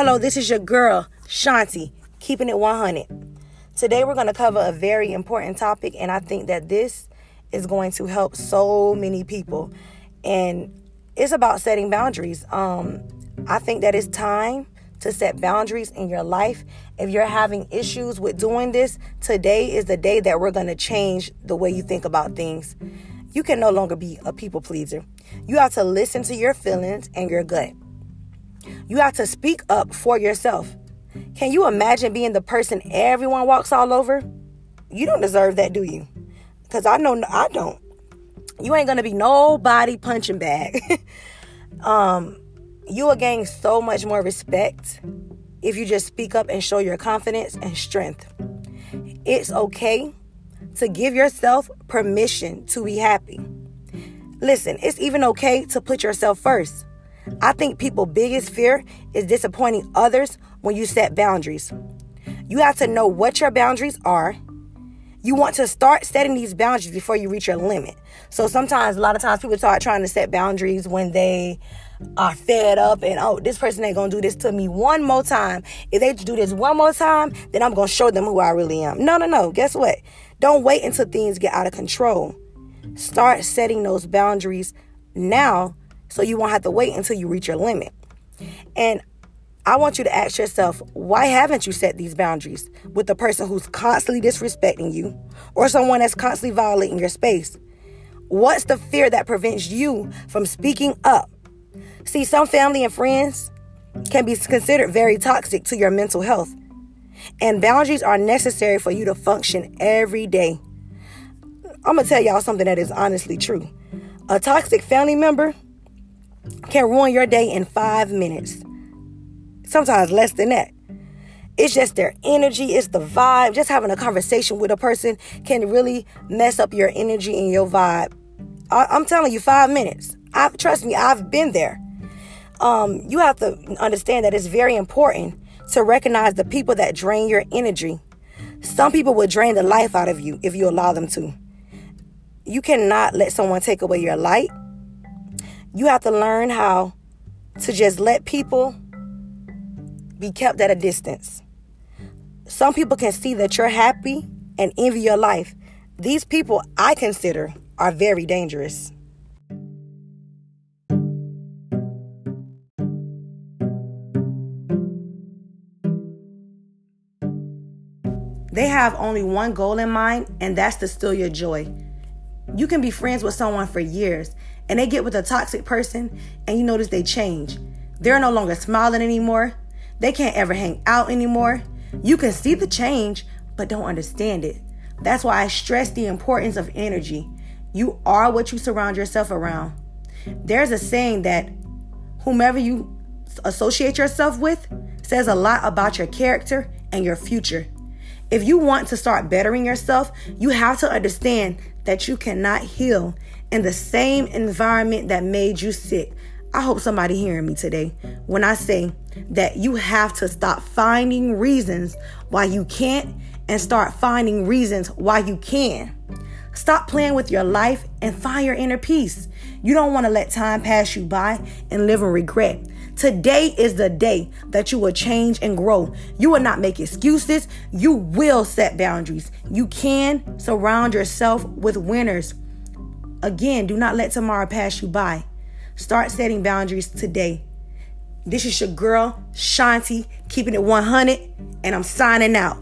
Hello, this is your girl, Shanti, keeping it 100. Today we're going to cover a very important topic, and I think that this is going to help so many people. And it's about setting boundaries. Um, I think that it's time to set boundaries in your life. If you're having issues with doing this, today is the day that we're going to change the way you think about things. You can no longer be a people pleaser. You have to listen to your feelings and your gut. You have to speak up for yourself. Can you imagine being the person everyone walks all over? You don't deserve that, do you? Because I know I don't. You ain't gonna be nobody punching bag. um, you will gain so much more respect if you just speak up and show your confidence and strength. It's okay to give yourself permission to be happy. Listen, it's even okay to put yourself first. I think people's biggest fear is disappointing others when you set boundaries. You have to know what your boundaries are. You want to start setting these boundaries before you reach your limit. So sometimes, a lot of times, people start trying to set boundaries when they are fed up and oh, this person ain't gonna do this to me one more time. If they do this one more time, then I'm gonna show them who I really am. No, no, no. Guess what? Don't wait until things get out of control. Start setting those boundaries now so you won't have to wait until you reach your limit. And I want you to ask yourself, why haven't you set these boundaries with the person who's constantly disrespecting you or someone that's constantly violating your space? What's the fear that prevents you from speaking up? See, some family and friends can be considered very toxic to your mental health. And boundaries are necessary for you to function every day. I'm to tell y'all something that is honestly true. A toxic family member can ruin your day in five minutes, sometimes less than that. It's just their energy, it's the vibe. Just having a conversation with a person can really mess up your energy and your vibe. I, am telling you, five minutes. I trust me, I've been there. Um, you have to understand that it's very important to recognize the people that drain your energy. Some people will drain the life out of you if you allow them to. You cannot let someone take away your light. You have to learn how to just let people be kept at a distance. Some people can see that you're happy and envy your life. These people I consider are very dangerous. They have only one goal in mind, and that's to steal your joy. You can be friends with someone for years, and they get with a toxic person, and you notice they change. They're no longer smiling anymore. They can't ever hang out anymore. You can see the change, but don't understand it. That's why I stress the importance of energy. You are what you surround yourself around. There's a saying that whomever you associate yourself with says a lot about your character and your future. If you want to start bettering yourself, you have to understand that you cannot heal in the same environment that made you sick. I hope somebody hearing me today when I say that you have to stop finding reasons why you can't and start finding reasons why you can. Stop playing with your life and find your inner peace. You don't want to let time pass you by and live in regret. Today is the day that you will change and grow. You will not make excuses. You will set boundaries. You can surround yourself with winners. Again, do not let tomorrow pass you by. Start setting boundaries today. This is your girl, Shanti, keeping it 100, and I'm signing out.